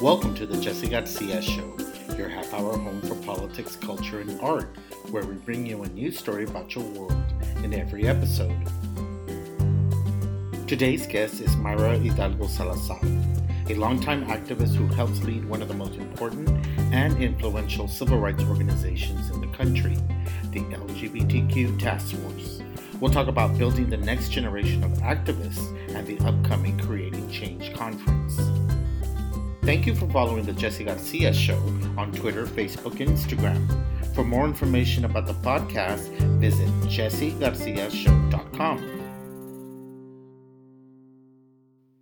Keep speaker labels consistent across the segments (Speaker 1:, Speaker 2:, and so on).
Speaker 1: Welcome to the Jesse Garcia Show, your half hour home for politics, culture, and art, where we bring you a new story about your world in every episode. Today's guest is Mayra Hidalgo Salazar, a longtime activist who helps lead one of the most important and influential civil rights organizations in the country, the LGBTQ Task Force. We'll talk about building the next generation of activists and the upcoming Creating Change conference. Thank you for following the Jesse Garcia Show on Twitter, Facebook, and Instagram. For more information about the podcast, visit jessegarciashow.com.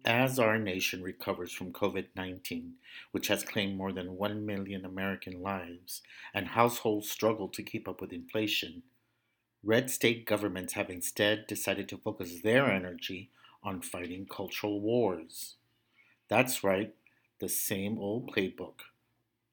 Speaker 1: As our nation recovers from COVID 19, which has claimed more than 1 million American lives, and households struggle to keep up with inflation, red state governments have instead decided to focus their energy on fighting cultural wars. That's right, the same old playbook.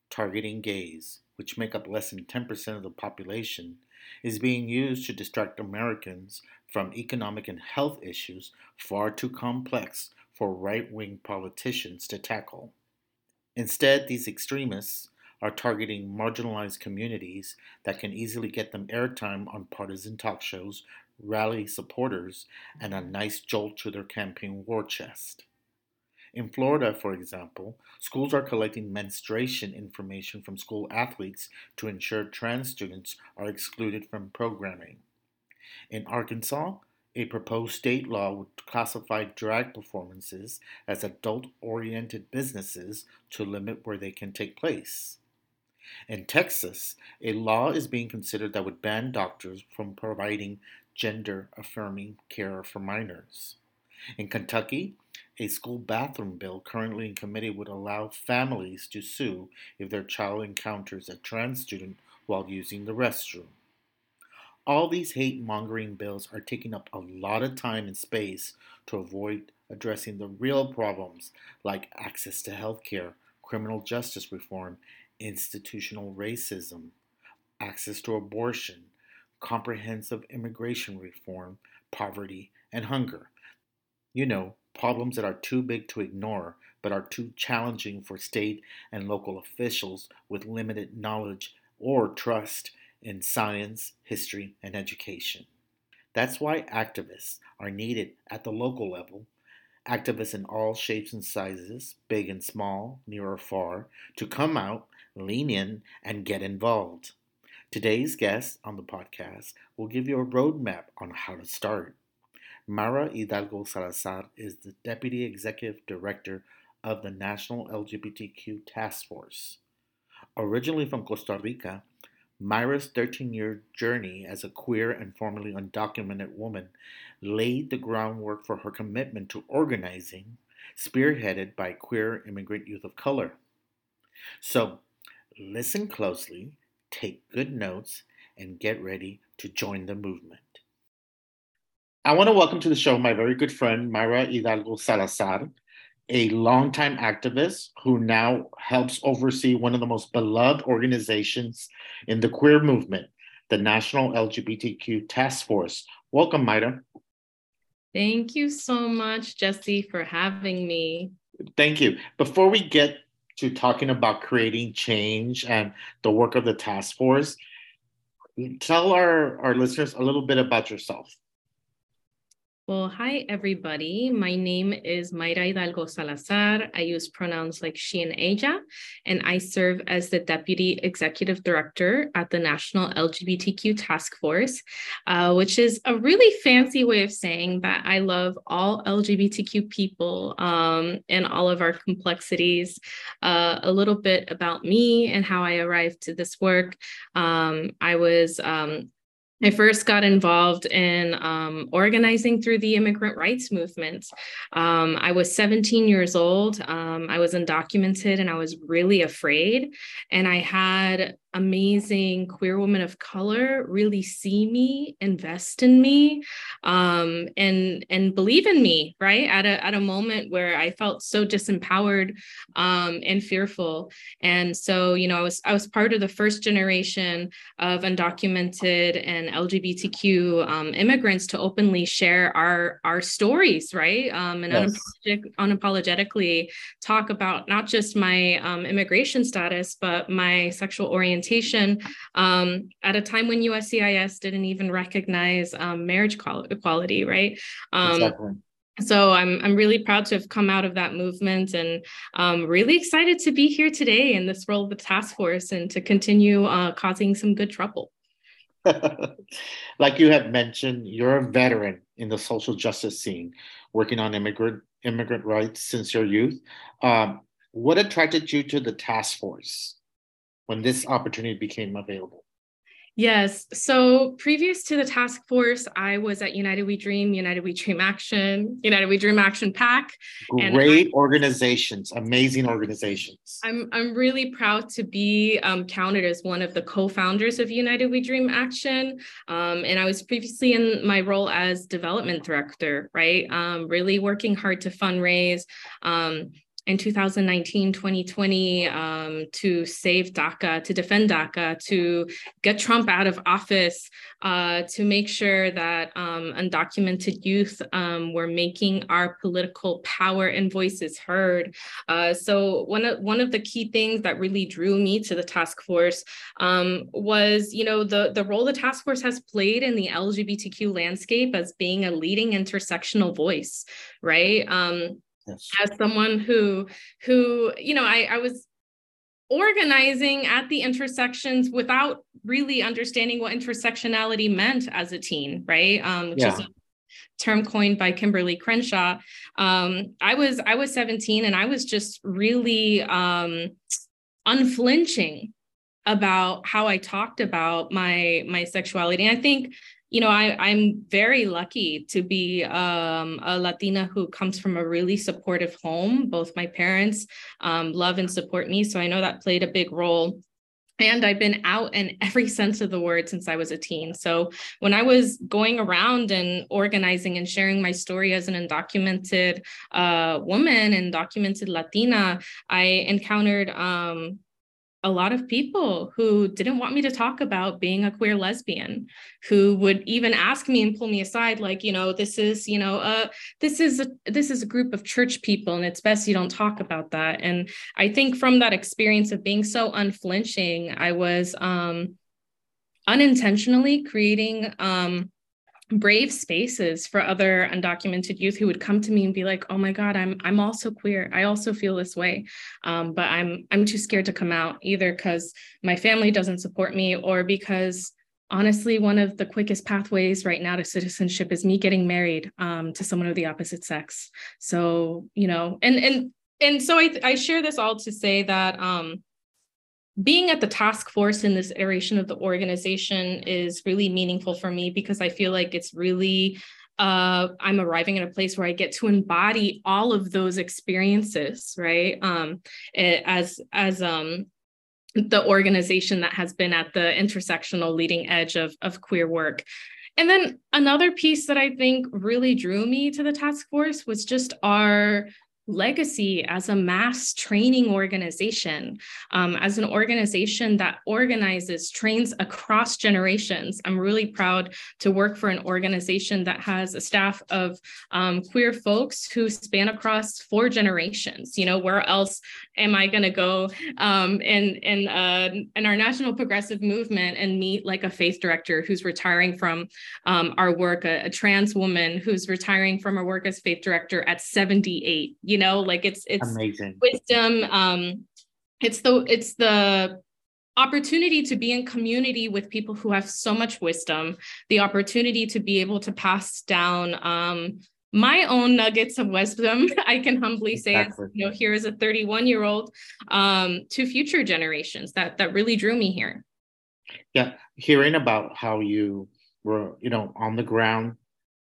Speaker 1: Targeting gays, which make up less than 10% of the population, is being used to distract Americans from economic and health issues far too complex for right wing politicians to tackle. Instead, these extremists are targeting marginalized communities that can easily get them airtime on partisan talk shows, rally supporters, and a nice jolt to their campaign war chest. In Florida, for example, schools are collecting menstruation information from school athletes to ensure trans students are excluded from programming. In Arkansas, a proposed state law would classify drag performances as adult oriented businesses to limit where they can take place. In Texas, a law is being considered that would ban doctors from providing gender affirming care for minors. In Kentucky, a school bathroom bill currently in committee would allow families to sue if their child encounters a trans student while using the restroom. All these hate mongering bills are taking up a lot of time and space to avoid addressing the real problems like access to health care, criminal justice reform, institutional racism, access to abortion, comprehensive immigration reform, poverty, and hunger. You know, problems that are too big to ignore but are too challenging for state and local officials with limited knowledge or trust in science, history, and education. That's why activists are needed at the local level, activists in all shapes and sizes, big and small, near or far, to come out, lean in, and get involved. Today's guest on the podcast will give you a roadmap on how to start. Mayra Hidalgo Salazar is the Deputy Executive Director of the National LGBTQ Task Force. Originally from Costa Rica, Mayra's 13 year journey as a queer and formerly undocumented woman laid the groundwork for her commitment to organizing, spearheaded by queer immigrant youth of color. So, listen closely, take good notes, and get ready to join the movement. I want to welcome to the show my very good friend, Mayra Hidalgo Salazar, a longtime activist who now helps oversee one of the most beloved organizations in the queer movement, the National LGBTQ Task Force. Welcome, Mayra.
Speaker 2: Thank you so much, Jesse, for having me.
Speaker 1: Thank you. Before we get to talking about creating change and the work of the task force, tell our, our listeners a little bit about yourself.
Speaker 2: Well, hi, everybody. My name is Mayra Hidalgo Salazar. I use pronouns like she and ella, and I serve as the Deputy Executive Director at the National LGBTQ Task Force, uh, which is a really fancy way of saying that I love all LGBTQ people um, and all of our complexities. Uh, a little bit about me and how I arrived to this work. Um, I was um, I first got involved in um, organizing through the immigrant rights movement. Um, I was 17 years old. Um, I was undocumented and I was really afraid. And I had amazing queer women of color really see me, invest in me, um, and and believe in me, right? At a at a moment where I felt so disempowered um, and fearful. And so, you know, I was I was part of the first generation of undocumented and LGBTQ um, immigrants to openly share our our stories, right? Um, and yes. unapologetic, unapologetically talk about not just my um, immigration status, but my sexual orientation um, at a time when USCIS didn't even recognize um, marriage equality, right? Um, exactly. So I'm I'm really proud to have come out of that movement and um, really excited to be here today in this role of the task force and to continue uh, causing some good trouble.
Speaker 1: like you have mentioned, you're a veteran in the social justice scene, working on immigrant immigrant rights since your youth. Um, what attracted you to the task force? When this opportunity became available?
Speaker 2: Yes. So previous to the task force, I was at United We Dream, United We Dream Action, United We Dream Action Pack.
Speaker 1: Great organizations, amazing organizations.
Speaker 2: I'm I'm really proud to be um, counted as one of the co-founders of United We Dream Action, um, and I was previously in my role as development director. Right, um, really working hard to fundraise um, in 2019, 2020 um, to save DACA, to defend DACA, to get Trump out of office, uh, to make sure that um, undocumented youth um, were making our political power and voices heard. Uh, so one of one of the key things that really drew me to the task force um, was, you know, the the role the task force has played in the LGBTQ landscape as being a leading intersectional voice, right? Um, yes. as someone who who you know I, I was organizing at the intersections without really understanding what intersectionality meant as a teen right um, which yeah. is a term coined by kimberly crenshaw um, i was i was 17 and i was just really um, unflinching about how i talked about my my sexuality and i think you know, I, I'm very lucky to be um, a Latina who comes from a really supportive home. Both my parents um, love and support me. So I know that played a big role. And I've been out in every sense of the word since I was a teen. So when I was going around and organizing and sharing my story as an undocumented uh, woman and documented Latina, I encountered um, a lot of people who didn't want me to talk about being a queer lesbian who would even ask me and pull me aside like you know this is you know uh this is a this is a group of church people and it's best you don't talk about that. And i think from that experience of being so unflinching i was um unintentionally creating um brave spaces for other undocumented youth who would come to me and be like oh my god i'm i'm also queer. I also feel this way. Um, but i'm i'm too scared to come out either because my family doesn't support me or because honestly one of the quickest pathways right now to citizenship is me getting married um, to someone of the opposite sex. So you know and and and so i i share this all to say that um being at the task force in this iteration of the organization is really meaningful for me because I feel like it's really uh, I'm arriving at a place where I get to embody all of those experiences, right? Um, as as um, the organization that has been at the intersectional leading edge of of queer work. And then another piece that I think really drew me to the task force was just our legacy as a mass training organization, um, as an organization that organizes, trains across generations. I'm really proud to work for an organization that has a staff of um, queer folks who span across four generations. You know, where else am I going to go um, in in uh, in our national progressive movement and meet like a faith director who's retiring from um, our work, a, a trans woman who's retiring from her work as faith director at 78. You you know like it's it's
Speaker 1: amazing
Speaker 2: wisdom um it's the it's the opportunity to be in community with people who have so much wisdom the opportunity to be able to pass down um my own nuggets of wisdom i can humbly exactly. say you know here is a 31 year old um to future generations that that really drew me here
Speaker 1: yeah hearing about how you were you know on the ground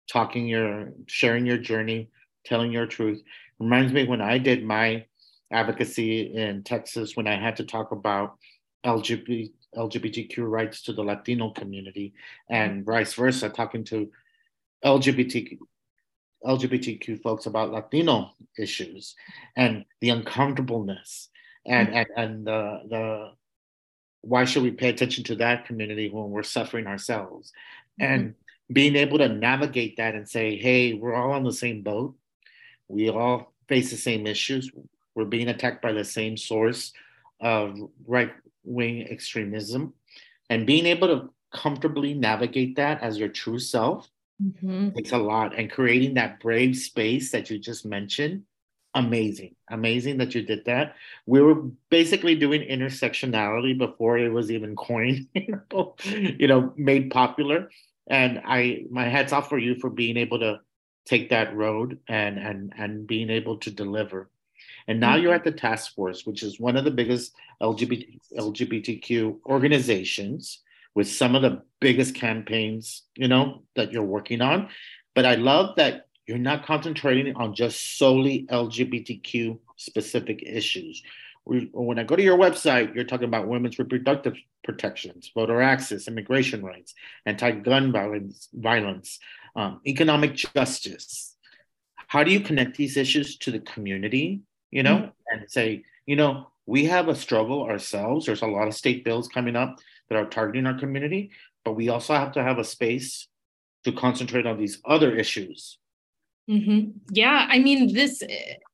Speaker 1: talking your sharing your journey telling your truth Reminds me when I did my advocacy in Texas when I had to talk about LGBT, LGBTQ rights to the Latino community, and vice versa, talking to LGBTQ LGBTQ folks about Latino issues and the uncomfortableness and mm-hmm. and, and the the why should we pay attention to that community when we're suffering ourselves mm-hmm. and being able to navigate that and say hey we're all on the same boat we all face the same issues. We're being attacked by the same source of right wing extremism. And being able to comfortably navigate that as your true self mm-hmm. takes a lot. And creating that brave space that you just mentioned amazing. Amazing that you did that. We were basically doing intersectionality before it was even coined you know made popular. And i my hats off for you for being able to take that road and and and being able to deliver and now mm-hmm. you're at the task force which is one of the biggest lgbt lgbtq organizations with some of the biggest campaigns you know that you're working on but i love that you're not concentrating on just solely LGBTQ specific issues. When I go to your website, you're talking about women's reproductive protections, voter access, immigration rights, anti-gun violence, violence um, economic justice. How do you connect these issues to the community? You know, mm-hmm. and say, you know, we have a struggle ourselves. There's a lot of state bills coming up that are targeting our community, but we also have to have a space to concentrate on these other issues
Speaker 2: Mm-hmm. Yeah, I mean this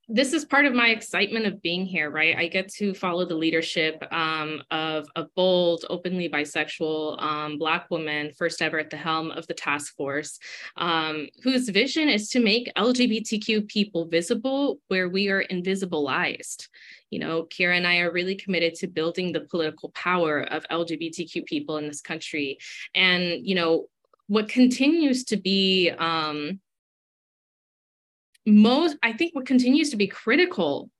Speaker 2: this is part of my excitement of being here, right? I get to follow the leadership um, of a bold, openly bisexual um, Black woman, first ever at the helm of the task force, um, whose vision is to make LGBTQ people visible where we are invisibilized. You know, Kierra and I are really committed to building the political power of LGBTQ people in this country. And, you know, what continues to be um, most i think what continues to be critical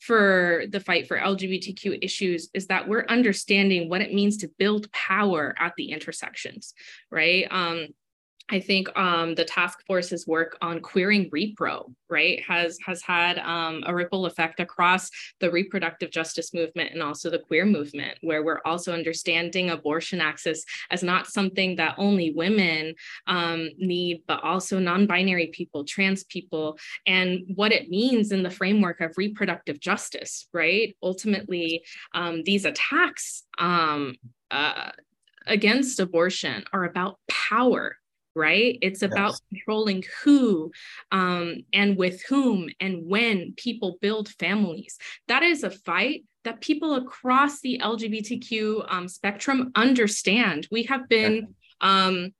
Speaker 2: for the fight for lgbtq issues is that we're understanding what it means to build power at the intersections right? Um, I think um, the task force's work on queering repro, right, has has had um, a ripple effect across the reproductive justice movement and also the queer movement, where we're also understanding abortion access as not something that only women um, need, but also non-binary people, trans people, and what it means in the framework of reproductive justice, right? Ultimately, um, these attacks. Um, uh, against abortion are about power right? It's about yes. controlling who um, and with whom and when people build families. That is a fight that people across the LGBTQ um, spectrum understand. We have been. Um,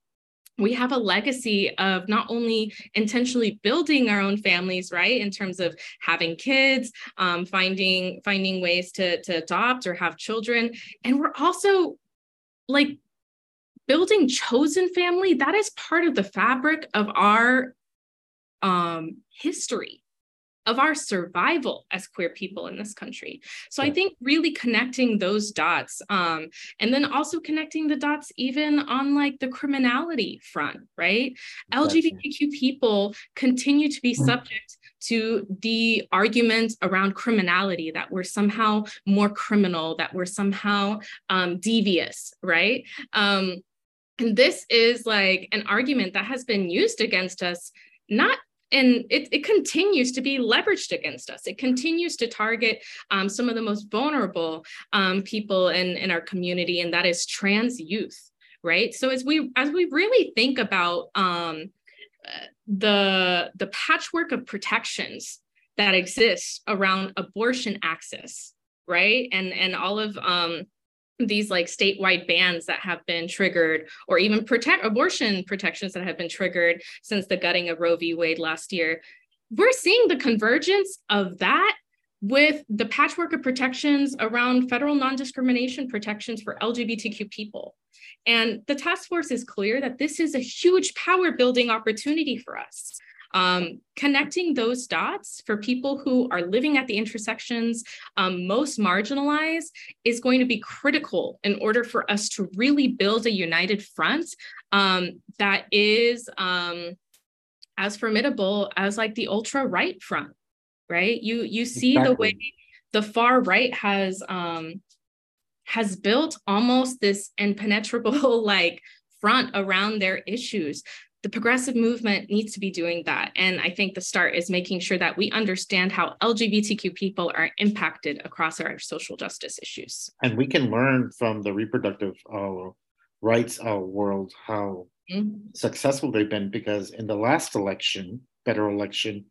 Speaker 2: we have a legacy of not only intentionally building our own families right in terms of having kids um, finding finding ways to, to adopt or have children and we're also like building chosen family, that is part of the fabric of our um, history, of our survival as queer people in this country. So. I think really connecting those dots, um, and then also connecting the dots even on like the criminality front, right? LGBTQ people continue to be mm. subject to the argument around criminality that we're somehow more criminal, that we're somehow um, devious, right? Um, and this is like an argument that has been used against us, not and it, it continues to be leveraged against us. It continues to target um, some of the most vulnerable um, people in, in our community, and that is trans youth, right? So as we as we really think about um, the the patchwork of protections that exists around abortion access, right, and and all of um, these like statewide bans that have been triggered or even protect abortion protections that have been triggered since the gutting of Roe v. Wade last year. We're seeing the convergence of that with the patchwork of protections around federal non-discrimination protections for LGBTQ people. And the task force is clear that this is a huge power building opportunity for us. Um, connecting those dots for people who are living at the intersections um, most marginalized is going to be critical in order for us to really build a united front um, that is um, as formidable as like the ultra right front, right? You you see exactly. the way the far right has um, has built almost this impenetrable like front around their issues the progressive movement needs to be doing that. And I think the start is making sure that we understand how LGBTQ people are impacted across our social justice issues.
Speaker 1: And we can learn from the reproductive uh, rights uh, world how mm-hmm. successful they've been because in the last election, federal election,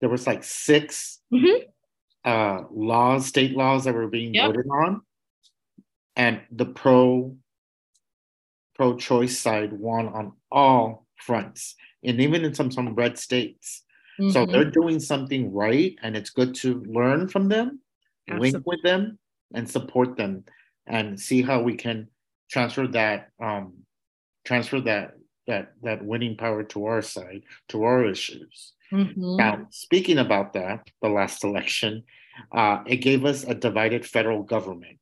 Speaker 1: there was like 6 mm-hmm. uh, laws, state laws that were being yep. voted on. And the pro pro choice side won on all fronts and even in some some red states mm-hmm. so they're doing something right and it's good to learn from them Absolutely. link with them and support them and see how we can transfer that um transfer that that that winning power to our side to our issues mm-hmm. now speaking about that the last election uh, it gave us a divided federal government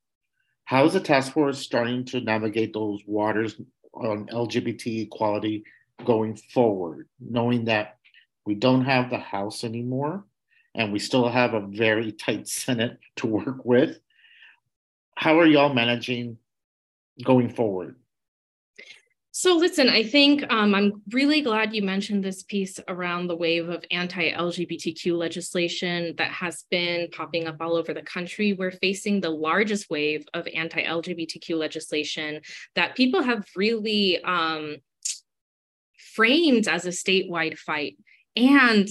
Speaker 1: how is the task force starting to navigate those waters on lgbt equality going forward, knowing that we don't have the House anymore and we still have a very tight Senate to work with. How are y'all managing going forward?
Speaker 2: So, listen, I think um, I'm really glad you mentioned this piece around the wave of anti LGBTQ legislation that has been popping up all over the country. We're facing the largest wave of anti LGBTQ legislation that people have really um, framed as a statewide fight. And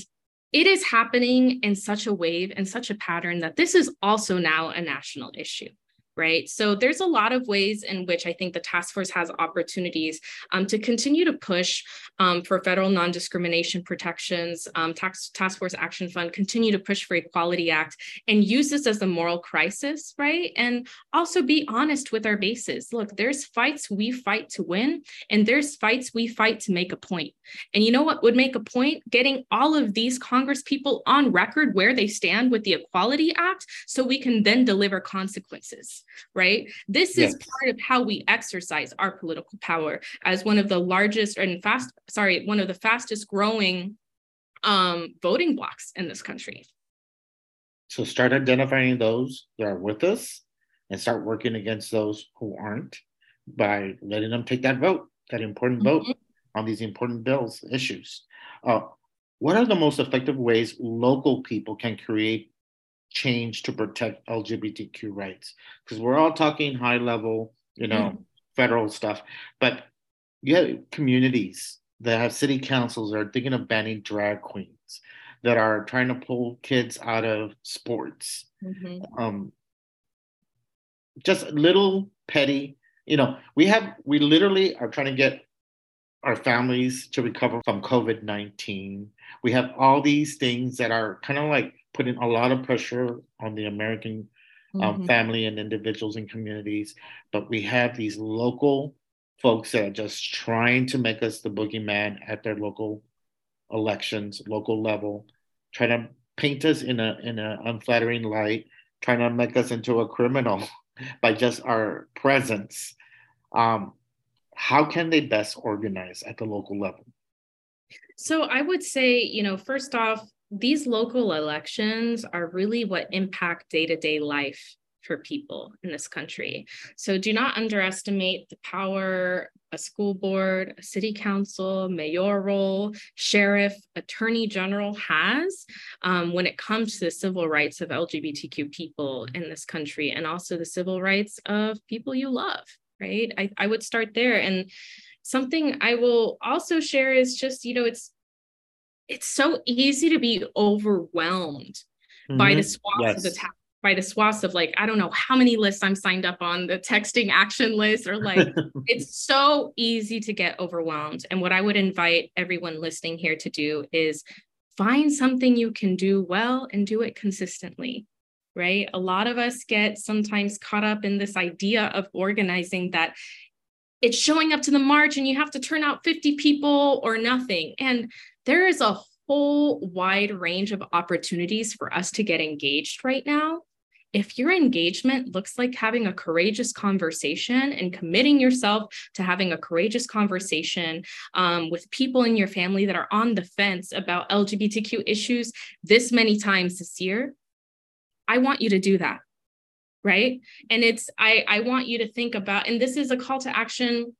Speaker 2: it is happening in such a wave and such a pattern that this is also now a national issue right? So there's a lot of ways in which I think the task force has opportunities um, to continue to push um, for federal non-discrimination protections, um, task, task Force Action Fund, continue to push for Equality Act and use this as a moral crisis, right? And also be honest with our bases. Look, there's fights we fight to win, and there's fights we fight to make a point. And you know what would make a point? Getting all of these Congress people on record where they stand with the Equality Act so we can then deliver consequences right? This yes. is part of how we exercise our political power as one of the largest and fast, sorry, one of the fastest growing um, voting blocks in this country.
Speaker 1: So start identifying those that are with us and start working against those who aren't by letting them take that vote, that important mm-hmm. vote on these important bills, issues. Uh, what are the most effective ways local people can create change to protect LGBTQ rights? Because we're all talking high level, you know, mm. federal stuff, but you have communities that have city councils that are thinking of banning drag queens, that are trying to pull kids out of sports. Mm-hmm. Um, just little petty, you know, we have, we literally are trying to get our families to recover from COVID 19. We have all these things that are kind of like putting a lot of pressure on the American um, mm-hmm. family and individuals and communities. But we have these local folks that are just trying to make us the boogeyman at their local elections, local level, trying to paint us in a in an unflattering light, trying to make us into a criminal by just our presence. Um, how can they best organize at the local level?
Speaker 2: So I would say, you know, first off, these local elections are really what impact day to day life for people in this country. So do not underestimate the power a school board, a city council, mayoral, sheriff, attorney general has um, when it comes to the civil rights of LGBTQ people in this country and also the civil rights of people you love, right? I, I would start there. And something I will also share is just, you know, it's it's so easy to be overwhelmed mm-hmm. by the swaths yes. of the by the swaths of like I don't know how many lists I'm signed up on the texting action list or like it's so easy to get overwhelmed. And what I would invite everyone listening here to do is find something you can do well and do it consistently. Right? A lot of us get sometimes caught up in this idea of organizing that it's showing up to the march and you have to turn out 50 people or nothing. And there is a whole wide range of opportunities for us to get engaged right now. If your engagement looks like having a courageous conversation and committing yourself to having a courageous conversation um, with people in your family that are on the fence about LGBTQ issues this many times this year, I want you to do that right? And it's i i want you to think about and this is a call to action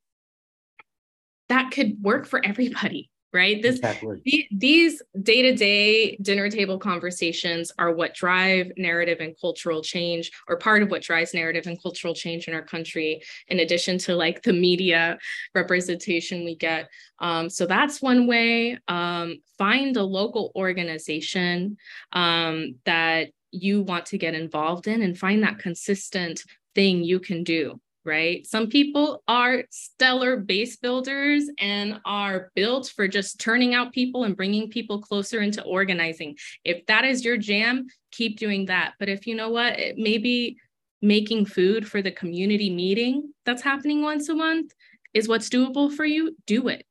Speaker 2: that could work for everybody right? This exactly. the, these day-to-day dinner table conversations are what drive narrative and cultural change or part of what drives narrative and cultural change in our country in addition to like the media representation we get. Um, so that's one way. Um, find a local organization um, that you want to get involved in and find that consistent thing you can do right? Some people are stellar base builders and are built for just turning out people and bringing people closer into organizing. If that is your jam, keep doing that. But if you know what, maybe making food for the community meeting that's happening once a month is what's doable for you, do it.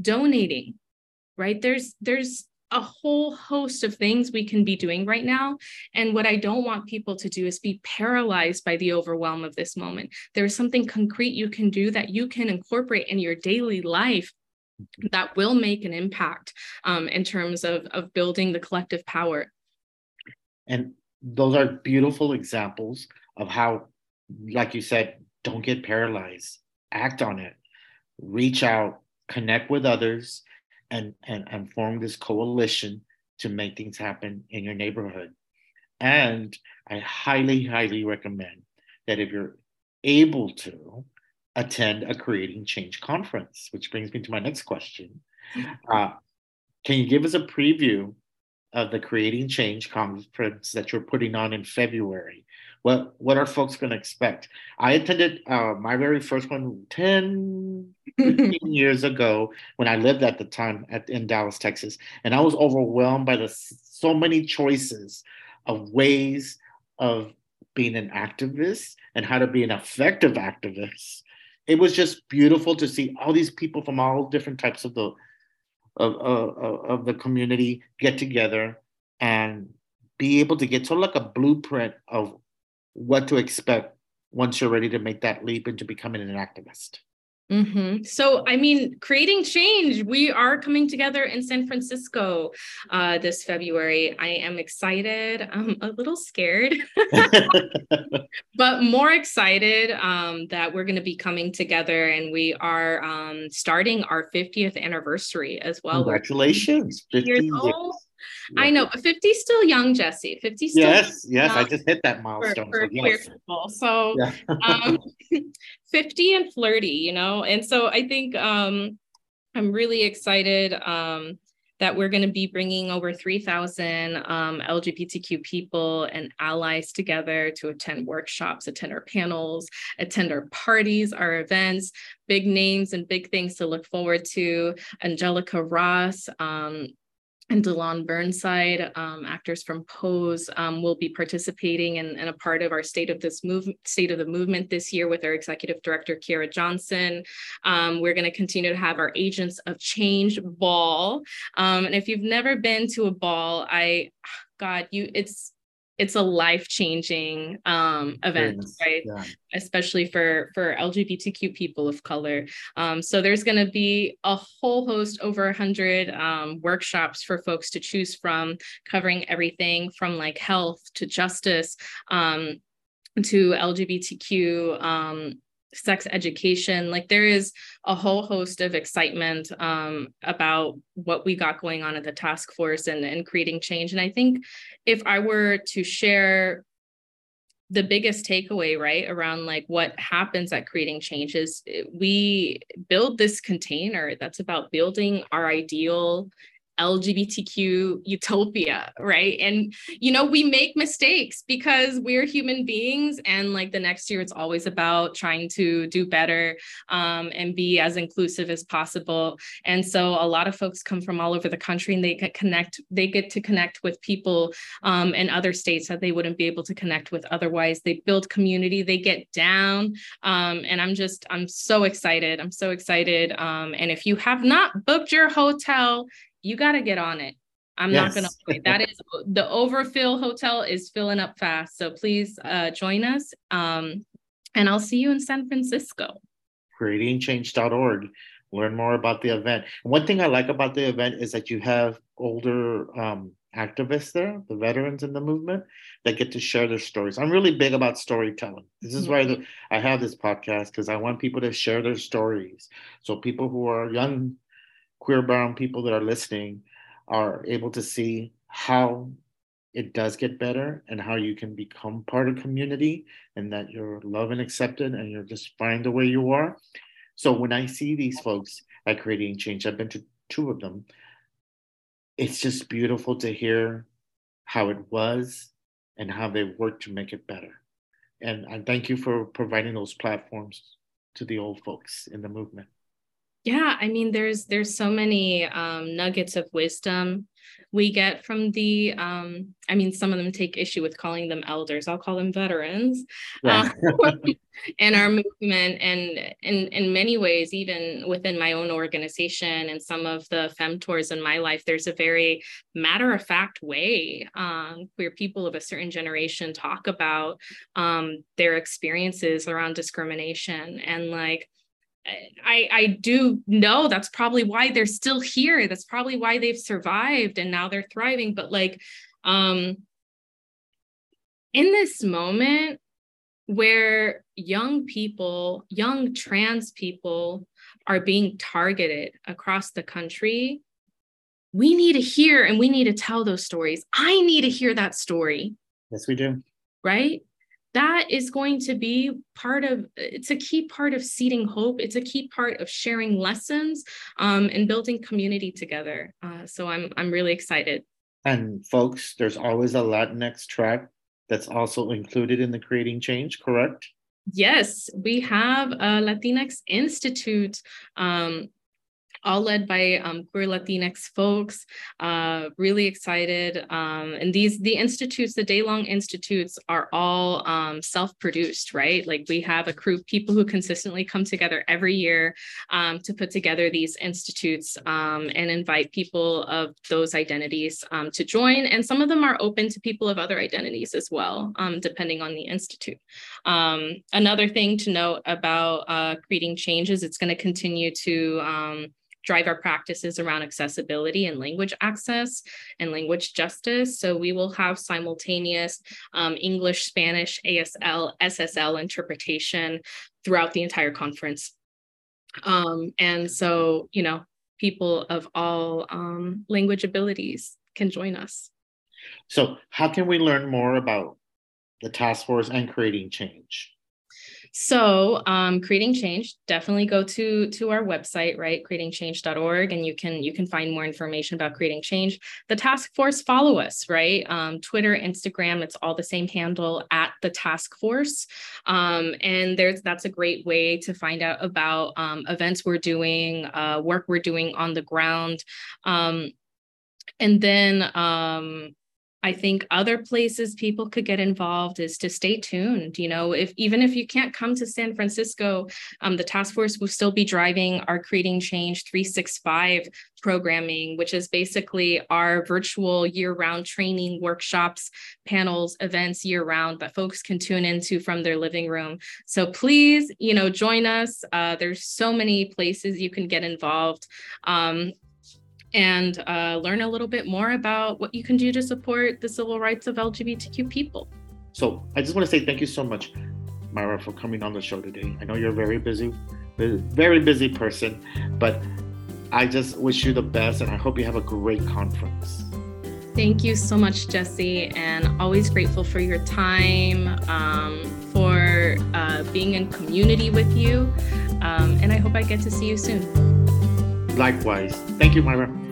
Speaker 2: Donating, right? There's there's a whole host of things we can be doing right now. And what I don't want people to do is be paralyzed by the overwhelm of this moment. There's something concrete you can do that you can incorporate in your daily life that will make an impact um, in terms of, of building the collective power.
Speaker 1: And those are beautiful examples of how, like you said, don't get paralyzed, act on it, reach out, connect with others, and, and, and form this coalition to make things happen in your neighborhood. And I highly, highly recommend that if you're able to attend a Creating Change conference, which brings me to my next question. Mm-hmm. Uh, can you give us a preview of the Creating Change conference that you're putting on in February? What what are folks going to expect? I attended uh, my very first one 10, 15 years ago when I lived at the time at, in Dallas, Texas, and I was overwhelmed by the so many choices of ways of being an activist and how to be an effective activist. It was just beautiful to see all these people from all different types of the of, of, of the community get together and be able to get sort of like a blueprint of what to expect once you're ready to make that leap into becoming an activist.
Speaker 2: Mm-hmm. So, I mean, creating change. We are coming together in San Francisco uh, this February. I am excited. I'm a little scared, but more excited um, that we're going to be coming together and we are um, starting our 50th anniversary as well.
Speaker 1: Congratulations! 50 years old.
Speaker 2: Yeah. I know, but 50 still young, Jesse. 50 still
Speaker 1: Yes, yes, I just hit that milestone. For, for so, yes.
Speaker 2: people. So yeah. um, 50 and flirty, you know. And so I think um I'm really excited um that we're going to be bringing over 3,000 um, LGBTQ people and allies together to attend workshops, attend our panels, attend our parties, our events, big names and big things to look forward to. Angelica Ross, um, and Dyllón Burnside, um, actors from Pose, um, will be participating and, a part of our state of this move, state of the movement this year with our executive director Kierra Johnson. Um, we're going to continue to have our Agents of Change ball, um, and if you've never been to a ball, I, God, you, it's it's a life-changing um, event right yeah. especially for for lgbtq people of color um, so there's going to be a whole host over 100 um, workshops for folks to choose from covering everything from like health to justice um, to lgbtq um, sex education. Like there is a whole host of excitement um, about what we got going on at the task force and, and creating change. And I think if I were to share the biggest takeaway right around like what happens at creating change is we build this container that's about building our ideal LGBTQ utopia, right? And, you know, we make mistakes because we're human beings. And like the next year, it's always about trying to do better um, and be as inclusive as possible. And so a lot of folks come from all over the country and they get connect, they get to connect with people um, in other states that they wouldn't be able to connect with otherwise. They build community, they get down. Um, and I'm just, I'm so excited. I'm so excited. Um, and if you have not booked your hotel, you got to get on it. I'm yes. not going to wait. That is the overfill hotel is filling up fast. So please uh, join us. Um, and I'll see you in San Francisco.
Speaker 1: CreatingChange.org. Learn more about the event. One thing I like about the event is that you have older um, activists there, the veterans in the movement, that get to share their stories. I'm really big about storytelling. This is why the, I have this podcast because I want people to share their stories. So people who are young queer brown people that are listening are able to see how it does get better and how you can become part of community and that you're loved and accepted and you're just fine the way you are. So when I see these folks at Creating Change, I've been to two of them, it's just beautiful to hear how it was and how they worked to make it better. And I thank you for providing those platforms to the old folks in the movement
Speaker 2: yeah i mean there's there's so many um, nuggets of wisdom we get from the um, i mean some of them take issue with calling them elders i'll call them veterans yeah. um, in our movement and in in many ways even within my own organization and some of the femtors in my life there's a very matter of fact way um, where people of a certain generation talk about um, their experiences around discrimination and like I, I do know that's probably why they're still here. That's probably why they've survived and now they're thriving. But like um in this moment where young people, young trans people are being targeted across the country, we need to hear and we need to tell those stories. I need to hear that story.
Speaker 1: Yes, we do.
Speaker 2: Right? That is going to be part of it's a key part of seeding hope. It's a key part of sharing lessons um, and building community together. Uh, so i'm i'm really excited.
Speaker 1: And folks there's always a latinx track that's also included in the creating change correct?
Speaker 2: Yes we have a latinx institute um, all led by um, queer Latinx folks. Uh, really excited. Um, and these the institutes, the day long institutes, are all um, self produced, right? Like we have a crew of people who consistently come together every year um, to put together these institutes um, and invite people of those identities um, to join. And some of them are open to people of other identities as well, depending on the institute. another thing to note about uh, creating changes, it's going to continue to drive our practices around accessibility and language access and language justice. So we will have simultaneous um, English, Spanish, ASL, SSL interpretation throughout the entire conference. Um, and so, you know, people of all um, language abilities can join us.
Speaker 1: So, how can we learn more about the task force and creating change?
Speaker 2: So um, creating change, definitely go to to our website, right? Creatingchange.org, and you can you can find more information about creating change. The task force, follow us, right? Um, Twitter, Instagram, it's all the same handle at the task force. Um, and there's that's a great way to find out about um, events we're doing, uh, work we're doing on the ground. Um, and then um, I think other places people could get involved is to stay tuned. You know, if even if you can't come to San Francisco, um, the task force will still be driving our Creating Change 365 programming, which is basically our virtual year-round training workshops, panels, events year-round that folks can tune into from their living room. So please, you know, join us. Uh, there's so many places you can get involved. Um, and uh, learn a little bit more about what you can do to support the civil rights of LGBTQ people.
Speaker 1: So I just want to say thank you so much, Mayra, for coming on the show today. I know you're a very busy, very busy person, but I just wish you the best and I hope you have a great conference.
Speaker 2: Thank you so much, Jesse, and always grateful for your time, um, for uh, being in community with you. Um, and I hope I get to see you soon.
Speaker 1: Likewise. Thank you, Mayra.